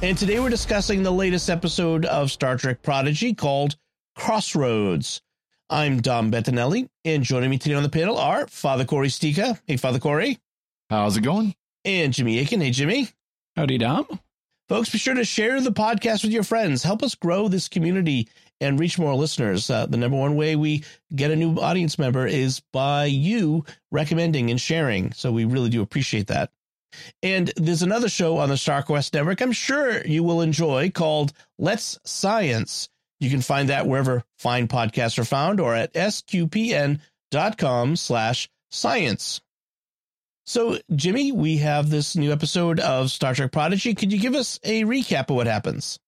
And today we're discussing the latest episode of Star Trek Prodigy called Crossroads. I'm Dom Bettinelli, and joining me today on the panel are Father Cory Sticha. Hey, Father Cory. How's it going? And Jimmy Akin. Hey, Jimmy. Howdy, Dom. Folks, be sure to share the podcast with your friends. Help us grow this community and reach more listeners. Uh, the number one way we get a new audience member is by you recommending and sharing. So we really do appreciate that. And there's another show on the StarQuest Network I'm sure you will enjoy called Let's Science. You can find that wherever fine podcasts are found or at sqpn.com slash science. So, Jimmy, we have this new episode of Star Trek Prodigy. Could you give us a recap of what happens?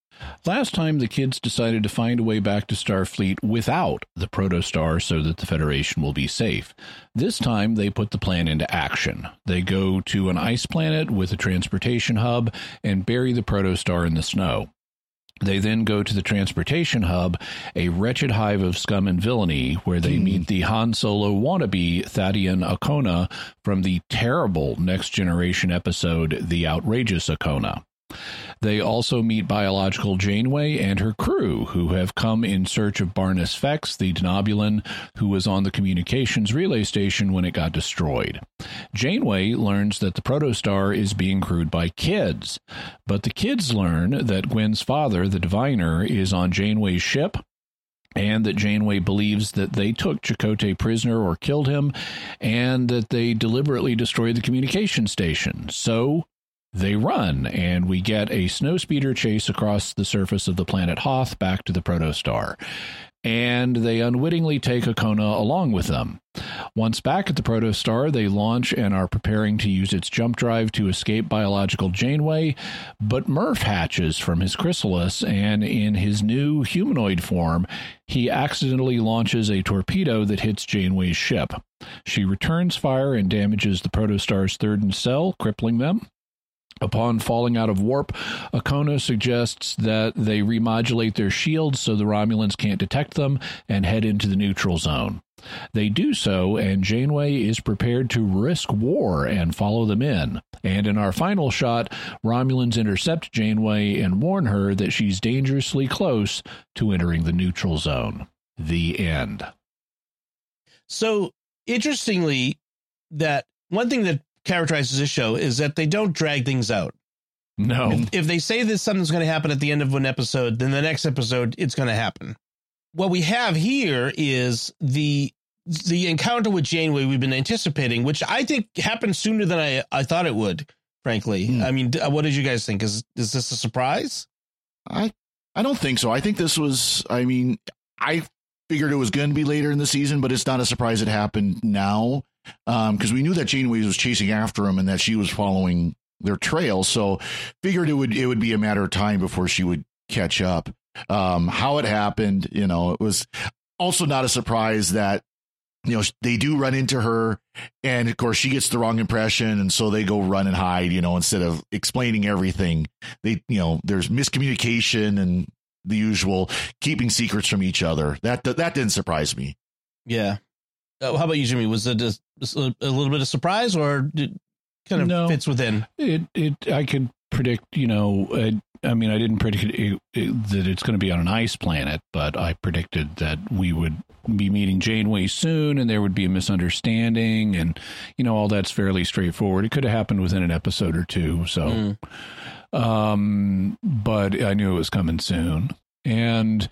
Last time, the kids decided to find a way back to Starfleet without the Protostar so that the Federation will be safe. This time, they put the plan into action. They go to an ice planet with a transportation hub and bury the Protostar in the snow. They then go to the transportation hub, a wretched hive of scum and villainy, where they mm. meet the Han Solo wannabe Thadiun Okona from the terrible Next Generation episode, The Outrageous Okona. They also meet biological Janeway and her crew, who have come in search of Barniss Frex, the Denobulan, who was on the communications relay station when it got destroyed. Janeway learns that the protostar is being crewed by kids, but the kids learn that Gwyn's father, the diviner, is on Janeway's ship and that Janeway believes that they took Chakotay prisoner or killed him, and that they deliberately destroyed the communication station. So they run, and we get a snowspeeder chase across the surface of the planet Hoth back to the protostar. And they unwittingly take Okona along with them. Once back at the protostar, they launch and are preparing to use its jump drive to escape biological Janeway, but Murph hatches from his chrysalis, and in his new humanoid form, he accidentally launches a torpedo that hits Janeway's ship. She returns fire and damages the protostar's third nacelle, crippling them. Upon falling out of warp, Okona suggests that they remodulate their shields so the Romulans can't detect them and head into the neutral zone. They do so, and Janeway is prepared to risk war and follow them in. And in our final shot, Romulans intercept Janeway and warn her that she's dangerously close to entering the neutral zone. The end. So, interestingly, that one thing that characterizes this show is that they don't drag things out. No. If, if they say that something's going to happen at the end of an episode, then the next episode it's going to happen. What we have here is the the encounter with Janeway we've been anticipating, which I think happened sooner than I I thought it would. Frankly, hmm. I mean, what did you guys think? Is is this a surprise? I I don't think so. I think this was. I mean, I figured it was going to be later in the season, but it's not a surprise it happened now because um, we knew that Janeway was chasing after him and that she was following their trail. So figured it would it would be a matter of time before she would catch up. Um, how it happened, you know, it was also not a surprise that you know they do run into her and of course she gets the wrong impression and so they go run and hide you know instead of explaining everything they you know there's miscommunication and the usual keeping secrets from each other that that didn't surprise me yeah uh, how about you, Jimmy? Was it a, a little bit of surprise, or did, kind of no, fits within? It it I could predict. You know, I, I mean, I didn't predict it, it, that it's going to be on an ice planet, but I predicted that we would be meeting Janeway soon, and there would be a misunderstanding, and you know, all that's fairly straightforward. It could have happened within an episode or two. So, mm. um, but I knew it was coming soon, and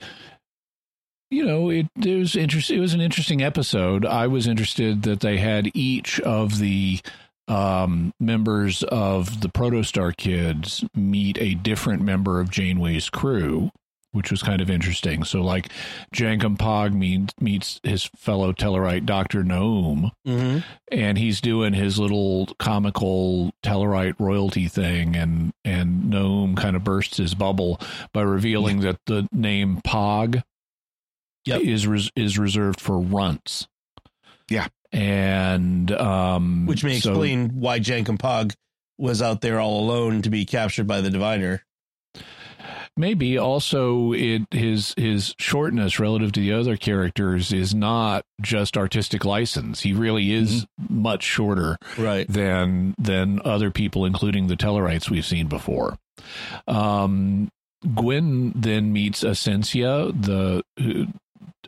you know, it, it was interest, It was an interesting episode. I was interested that they had each of the um, members of the Protostar kids meet a different member of Janeway's crew. which was kind of interesting. So, like, Jankum Pog meet, meets his fellow Tellarite, Dr. Noom, Mm-hmm. and he's doing his little comical Tellarite royalty thing, and, and Noom kind of bursts his bubble by revealing that the name Pog Yep. is res- is reserved for runts. Yeah. And um Which may so- explain why Jankum Pog was out there all alone to be captured by the diviner. Maybe also it his his shortness relative to the other characters is not just artistic license. He really is much shorter Right. than than other people, including the Tellarites we've seen before. Um, Gwyn then meets Asencia, the who-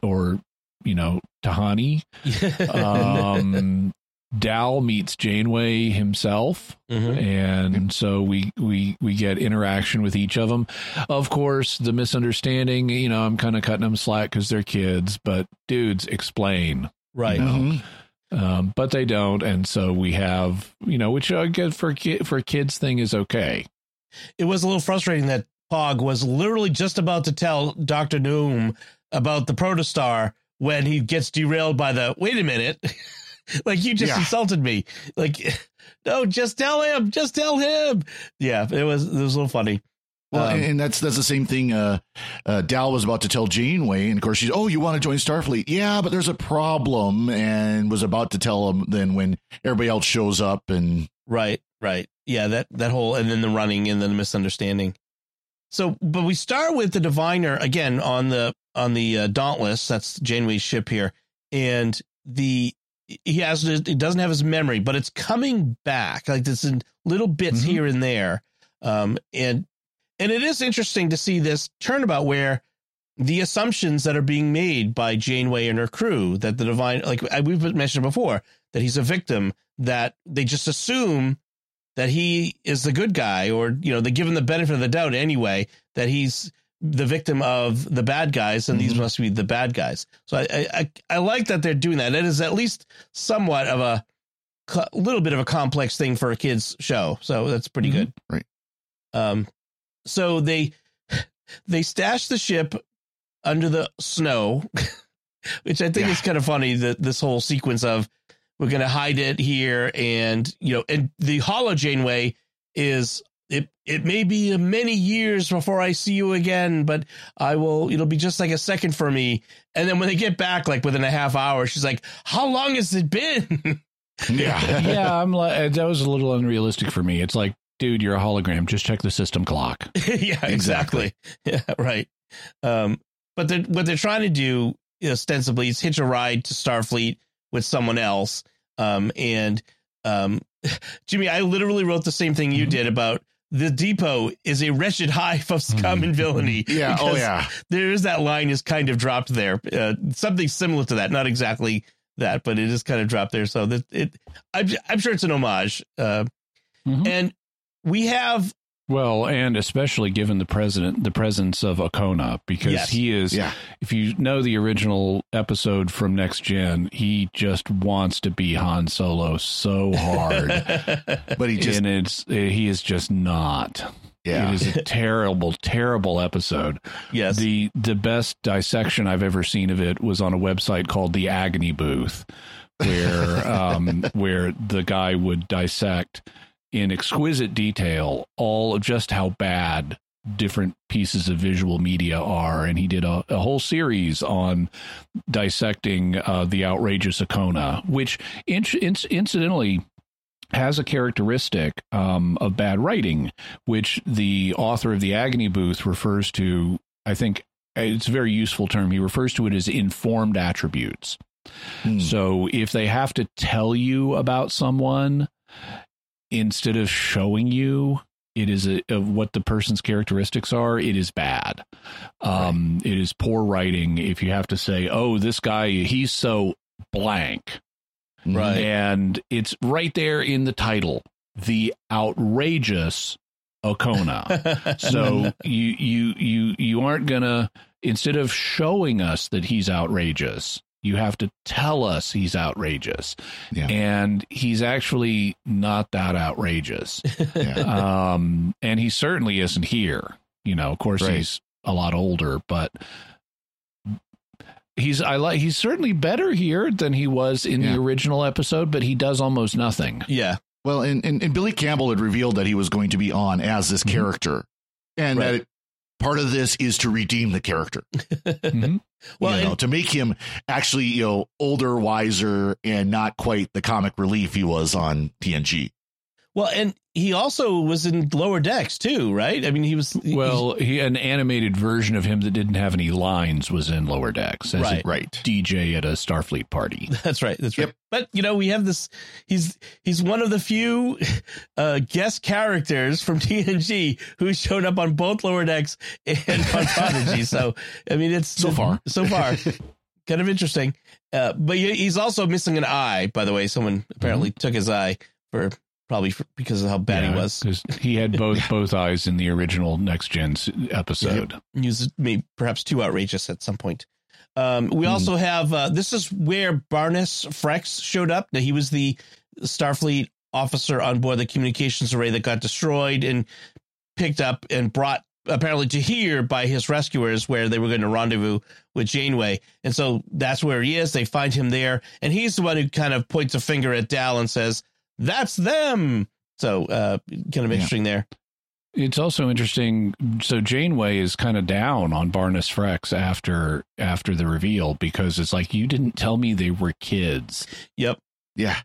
or you know Tahani. Um, Dal meets Janeway himself Mhm. and so we we we get interaction with each of them of course the misunderstanding you know i'm kind of cutting them slack because they're kids but dudes explain Right. No. Mhm. um, but they don't and so we have you know which i guess for ki- for kids thing is okay It was a little frustrating that Pog was literally just about to tell Dr. Noom about the protostar when he gets derailed by the wait a minute. like you just Yeah. insulted me. Like no, just tell him. Just tell him. Yeah, it was it was a little funny. Well, Um, and, that's that's the same thing. Uh, uh, Dal was about to tell Janeway, and of course she's, "Oh, you want to join Starfleet? Yeah, but there's a problem," and was about to tell him. Then when everybody else shows up, and Right, right. Yeah, that that whole and then the running and then the misunderstanding. So, but we start with the diviner again on the on the uh, Dauntless. That's Janeway's ship here, and the he has he doesn't have his memory, but it's coming back like this in little bits Mhm. here and there. Um, and and it is interesting to see this turnabout where the assumptions that are being made by Janeway and her crew that the divine, like we've mentioned before, that he's a victim, that they just assume that he is the good guy, or you know, they give him the benefit of the doubt anyway, that he's the victim of the bad guys, and these Mhm. must be the bad guys. So I, I I like that they're doing that. It is at least somewhat of a co- little bit of a complex thing for a kids show, so that's pretty Mhm. good. Right. Um, so they they stash the ship under the snow, which I think Yeah. is kind of funny. That this whole sequence of we're going to hide it here, and you know, and the Holo Janeway is it. It may be many years before I see you again, but I will. It'll be just like a second for me. And then when they get back, like within a half hour, she's like, "How long has it been?" yeah, yeah i'm like that was a little unrealistic for me it's like dude you're a hologram just check the system clock yeah, exactly. Yeah, right. Um, but they're, what they're trying to do ostensibly is hitch a ride to Starfleet with someone else. Um, and um, Jimmy, I literally wrote the same thing you Mhm. did about the depot is a wretched hive of scum and villainy. yeah, oh yeah, There is that line is kind of dropped there. Uh, something similar to that, not exactly that, but it is kind of dropped there. So that it, I'm, I'm sure it's an homage. Uh, Mhm. and we have well and especially given the president the presence of Okona because Yes. he is yeah, if you know the original episode from Next Gen, he just wants to be Han Solo so hard, but he just and it's he is just not. yeah, It is a terrible, terrible episode. yes. The the best dissection I've ever seen of it was on a website called the Agony Booth, where um, where the guy would dissect in exquisite detail all of just how bad different pieces of visual media are and he did a, a whole series on dissecting uh, the outrageous Okona, which in, inc- incidentally has a characteristic um, of bad writing, which the author of the Agony Booth refers to. I think it's a very useful term. He refers to it as informed attributes. Hmm. So if they have to tell you about someone instead of showing you it is a, of what the person's characteristics are, it is bad. Um, It is poor writing if you have to say, "Oh, this guy, he's so blank," Right. and it's right there in the title, the outrageous Okona. so you you you you aren't gonna instead of showing us that he's outrageous you have to tell us he's outrageous Yeah. and he's actually not that outrageous yeah. um and he certainly isn't here you know of course Right. he's a lot older, but he's I like he's certainly better here than he was in Yeah. the original episode, but he does almost nothing. Yeah. Well, and, and, and Billy Campbell had revealed that he was going to be on as this Mhm. character, and Right. that it, part of this is to redeem the character. Mhm. Well, you know, and- to make him actually you know older, wiser, and not quite the comic relief he was on TNG. Well, and he also was in Lower Decks too, right? I mean, he was he- Well, he an animated version of him that didn't have any lines was in Lower Decks as Right. a Right. DJ at a Starfleet party. That's right. That's right. Yep. But you know, we have this. He's he's one of the few uh, guest characters from TNG who showed up on both Lower Decks and on Prodigy. so I mean, it's So far. so far, kind of interesting. Uh, but he's also missing an eye. By the way, someone apparently took his eye for probably for, because of how bad he was. because he had both both eyes in the original Next Gen episode. He was maybe perhaps too outrageous at some point. Um, we Hmm. also have uh, this is where Barniss Frex showed up. Now, he was the Starfleet officer on board the communications array that got destroyed and picked up and brought apparently to here by his rescuers where they were going to rendezvous with Janeway. And so that's where he is. They find him there and he's the one who kind of points a finger at Dal and says, "That's them." So uh, kind of Yeah. interesting there. It's also interesting. So Janeway is kind of down on Barniss Frex after after the reveal because it's like you didn't tell me they were kids. Yep. Yeah.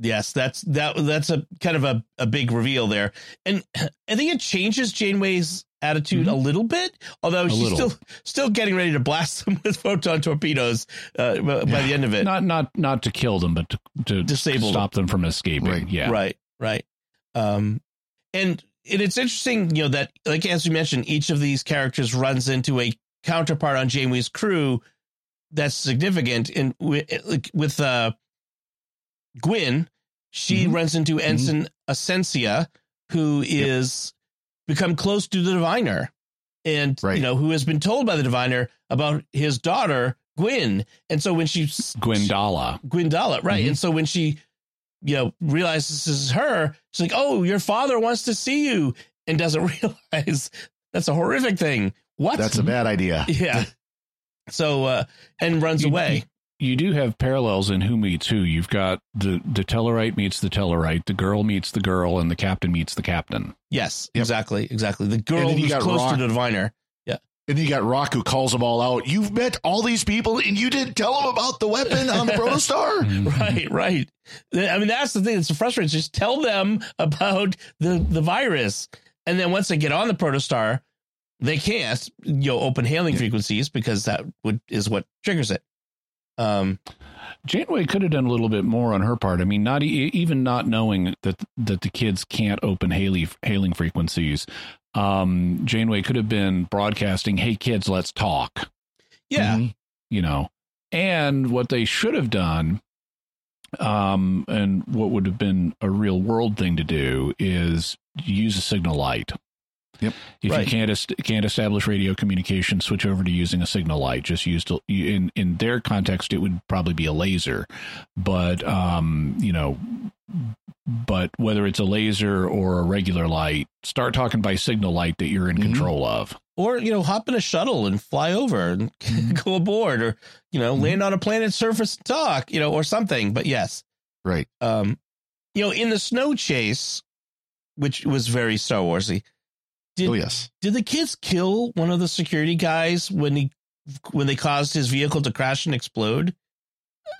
Yes, that's that. That's a kind of a, a big reveal there, and I think it changes Janeway's attitude a little bit. Although she's little. still still getting ready to blast them with photon torpedoes uh, by by the end of it. Not not not to kill them, but to, to Disable stop them from escaping. Right. Yeah. Right, right. Um, and and it's interesting, you know, that like as you mentioned, each of these characters runs into a counterpart on Janeway's crew that's significant. And with, with uh, Gwyn, she Mhm. runs into Ensign Asencia, who is become close to the diviner, and Right. you know who has been told by the diviner about his daughter Gwyn. And so when she Gwyndala. Gwyndala, right? Mhm. And so when she, you know, realizes this is her, she's like, "Oh, your father wants to see you," and doesn't realize that's a horrific thing. What? That's a bad idea. yeah. So uh, and runs You- away. You do have parallels in who meets who. You've got the the Tellarite meets the Tellarite, the girl meets the girl, and the captain meets the captain. Yes, Yep. exactly, exactly. The girl who's got close Rok- to the diviner. Yeah, and then you got Rok who calls them all out. You've met all these people and you didn't tell them about the weapon on the Protostar? Right, right. I mean, that's the thing that's frustrating. Just tell them about the the virus, and then once they get on the protostar, they can't you know open hailing frequencies because that would is what triggers it. Um, Janeway could have done a little bit more on her part. I mean, not e- even not knowing that that the kids can't open hailing hailing frequencies. Um, Janeway could have been broadcasting, "Hey kids, let's talk." yeah, Mhm. You know, and what they should have done, um, and what would have been a real world thing to do is use a signal light. Yep. If Right. you can't est- can't establish radio communication, switch over to using a signal light. Just use to, in in their context, it would probably be a laser, but um, you know, but whether it's a laser or a regular light, start talking by signal light that you're in Mhm. control of. or you know, hop in a shuttle and fly over and go aboard, or you know, land on a planet's surface and talk, you know, or something. But yes, Right. um, you know, in the snow chase, which was very Star Warsy. Did, Oh, yes. did the kids kill one of the security guys when he when they caused his vehicle to crash and explode?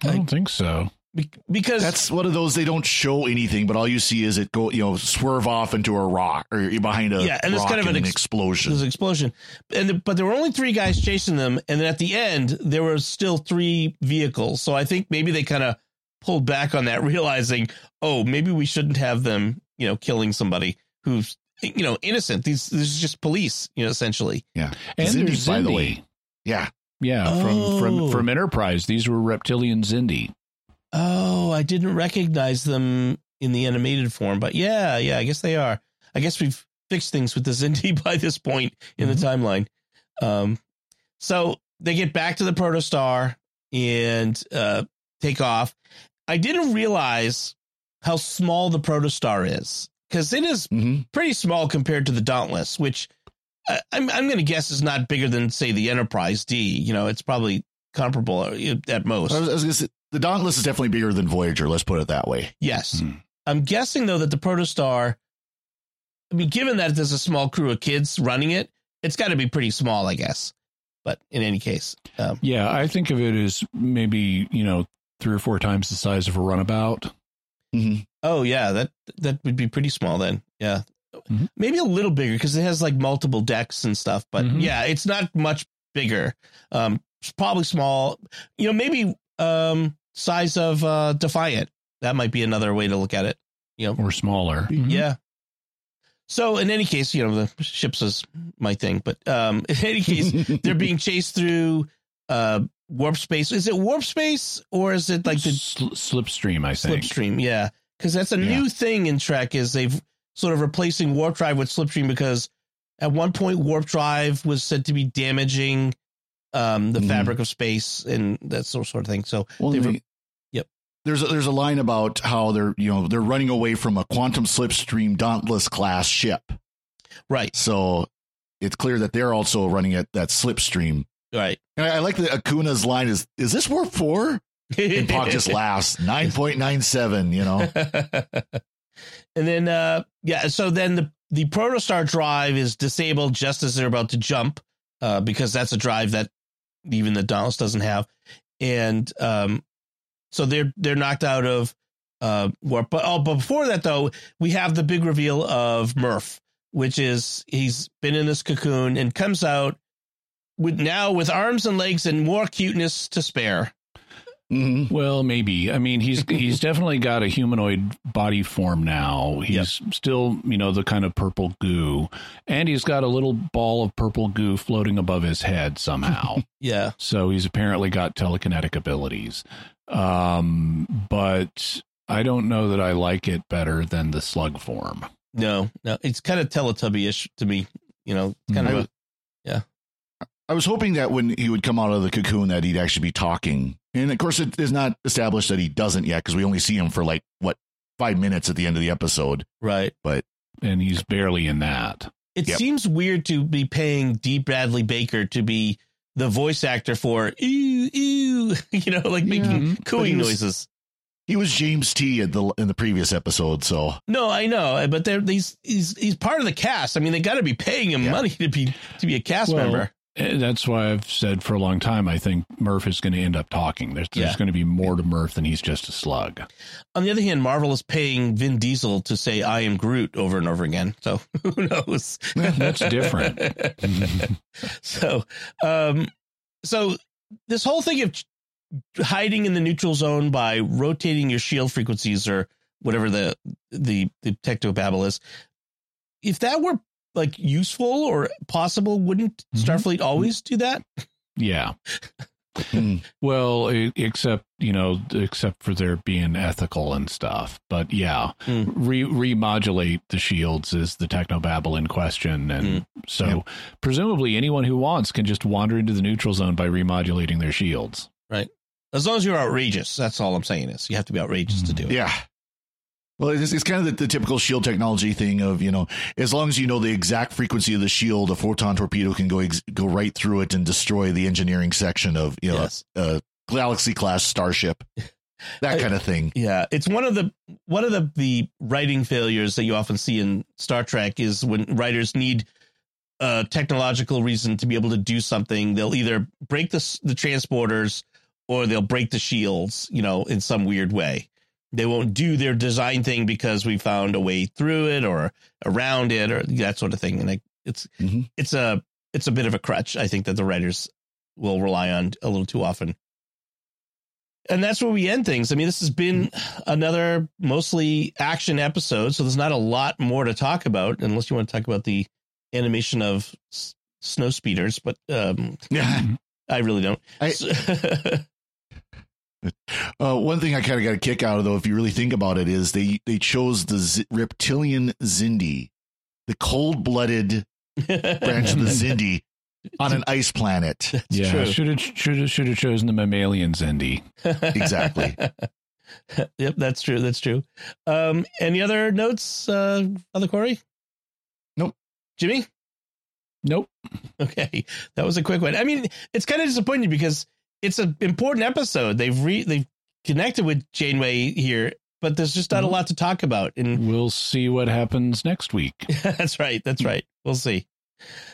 I don't think so. Be- because That's one of those they don't show anything, but all you see is it go, you know, swerve off into a rock or behind a Yeah, and it's kind of and an an explosion. there's an explosion, and the, but there were only three guys chasing them, and then at the end there were still three vehicles. So I think maybe they kind of pulled back on that, realizing, oh, maybe we shouldn't have them, you know, killing somebody who's you know innocent. These this is just police, you know, essentially. Yeah. And Xindi, there's by the way. Yeah. Yeah, from Oh. from from Enterprise. These were reptilian Xindi. Oh, I didn't recognize them in the animated form, but yeah, yeah, I guess they are. I guess we've fixed things with the Xindi by this point in the timeline. Um, so they get back to the protostar and uh, take off. I didn't realize how small the protostar is because it is hmm pretty small compared to the Dauntless, which I, I'm I'm going to guess is not bigger than say the Enterprise D. You know, it's probably comparable uh, at most. I was, I was gonna say, the Dauntless is definitely bigger than Voyager. Let's put it that way. Yes. Hmm. I'm guessing though that the Protostar, I mean, given that there's a small crew of kids running it, it's got to be pretty small, I guess. But in any case, um, Yeah, I think of it as maybe, you know, three or four times the size of a runabout. Mhm. oh yeah, that that would be pretty small then. Yeah, Mhm. maybe a little bigger because it has like multiple decks and stuff. But Mhm. yeah, it's not much bigger. Um, it's probably small. You know, maybe um size of uh Defiant. That might be another way to look at it. You know, Or smaller. Mhm. Yeah. So in any case, you know, the ships is my thing, but um in any case, they're being chased through uh warp space. Is it warp space or is it like the Sl- slipstream, I think. slipstream? Yeah. Cuz that's a Yeah. new thing in Trek is they've sort of replacing warp drive with slipstream because at one point warp drive was said to be damaging um the Mhm. fabric of space and that sort sort of thing. So Well, they- Yep. There's a, there's a line about how they're you know they're running away from a quantum slipstream Dauntless class ship. right, So it's clear that they're also running at that slipstream. Right. And I, I like that Okona's line is is this warp four? And Spock just laughs nine point nine seven. You know. and then uh yeah so then the the protostar drive is disabled just as they're about to jump uh because that's a drive that even the Dauntless doesn't have and um so they're they're knocked out of uh warp but oh but before that though we have the big reveal of Murph which is he's been in this cocoon and comes out with now with arms and legs and more cuteness to spare hmm Well, maybe. I mean, he's he's definitely got a humanoid body form now. He's still, you know, the kind of purple goo, and he's got a little ball of purple goo floating above his head somehow. yeah so he's apparently got telekinetic abilities. Um, but I don't know that I like it better than the slug form. no no it's kind of teletubby-ish to me you know it's kind I, of was, yeah. I was hoping that when he would come out of the cocoon that he'd actually be talking. And of course, it is not established that he doesn't yet because we only see him for like what five minutes at the end of the episode. right But And he's barely in that. It Yep. seems weird to be paying D. Bradley Baker to be the voice actor for ew ew, you know, like making mm-hmm. Yeah. cooing he was- noises. He was James T in the in the previous episode, so No, I know, but they're he's he's he's part of the cast. I mean, they got to be paying him Yeah. money to be to be a cast Well, member. Eh, That's why I've said for a long time. I think Murph is going to end up talking. There's, there's Yeah. going to be more to Murph than he's just a slug. On the other hand, Marvel is paying Vin Diesel to say "I am Groot" over and over again. So who knows? That's different. so, um, so this whole thing of hiding in the neutral zone by rotating your shield frequencies or whatever the the the techno babble is, if that were like useful or possible, wouldn't Mhm. Starfleet always do that? yeah. Well, except you know, except for their being ethical and stuff. But yeah, Mm. re remodulate the shields is the technobabble in question, and so Yep. presumably anyone who wants can just wander into the neutral zone by remodulating their shields. Right. As long as you're outrageous, that's all I'm saying is you have to be outrageous to do it. yeah. Well, it's, it's kind of the, the typical shield technology thing of you know, as long as you know the exact frequency of the shield, a photon torpedo can go ex- go right through it and destroy the engineering section of you know Yes. a galaxy class starship, that kind of thing. Yeah, it's one of the one of the the writing failures that you often see in Star Trek is when writers need a technological reason to be able to do something, they'll either break the the transporters or they'll break the shields, you know, in some weird way. They won't do their design thing because we found a way through it or around it or that sort of thing. And I, it's Mhm. it's a it's a bit of a crutch. I think that the writers will rely on a little too often. And that's where we end things. I mean, this has been another mostly action episode, so there's not a lot more to talk about unless you want to talk about the animation of s- snow speeders, but um, Yeah. I really don't. I- Uh, one thing I kind of got a kick out of, though, if you really think about it, is they they chose the Z- reptilian Xindi, the cold blooded branch of the Xindi, on an ice planet. It's yeah, true. should have should have should have chosen the mammalian Xindi. Exactly. yep, that's true. That's true. Um, any other notes, uh, Father Cory? Nope. Jimmy? Nope. Okay, that was a quick one. I mean, it's kind of disappointing because it's an important episode. They've re they've connected with Janeway here, but there's just not a lot to talk about. And We'll see what happens next week. that's right. That's right. We'll see.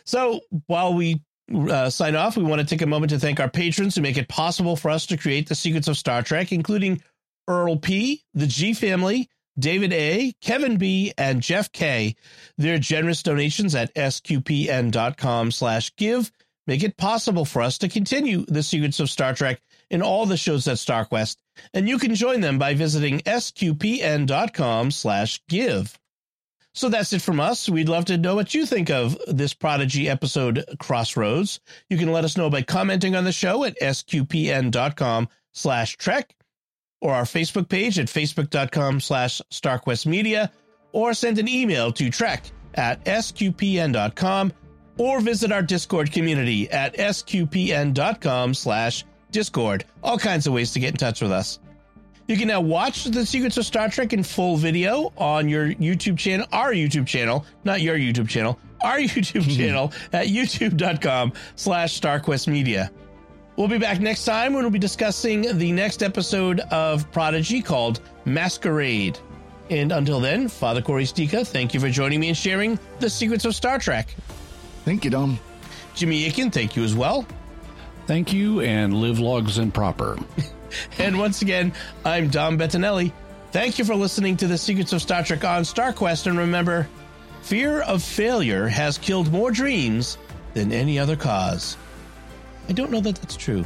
So while we uh, sign off, we want to take a moment to thank our patrons who make it possible for us to create the secrets of Star Trek, including Earl P, the G family, David A, Kevin B, and Jeff K. Their generous donations at sqpn.com slash give make it possible for us to continue the secrets of Star Trek in all the shows at StarQuest, and you can join them by visiting sqpn.com slash give. So that's it from us. We'd love to know what you think of this Prodigy episode Crossroads. You can let us know by commenting on the show at sqpn.com slash trek or our Facebook page at facebook.com slash starquestmedia or send an email to trek at sqpn.com or visit our Discord community at sqpn.com slash discord. All kinds of ways to get in touch with us. You can now watch The Secrets of Star Trek in full video on your YouTube channel, our YouTube channel, not your YouTube channel, our YouTube channel at youtube.com slash StarQuest Media. We'll be back next time when we'll be discussing the next episode of Prodigy called Masquerade. And until then, Father Cory Sticha, thank you for joining me and sharing the secrets of Star Trek. Thank you, Dom. Jimmy Akin, thank you as well. Thank you, and live logs and proper. And once again, I'm Dom Bettinelli. Thank you for listening to the Secrets of Star Trek on StarQuest. And remember, fear of failure has killed more dreams than any other cause. I don't know that that's true.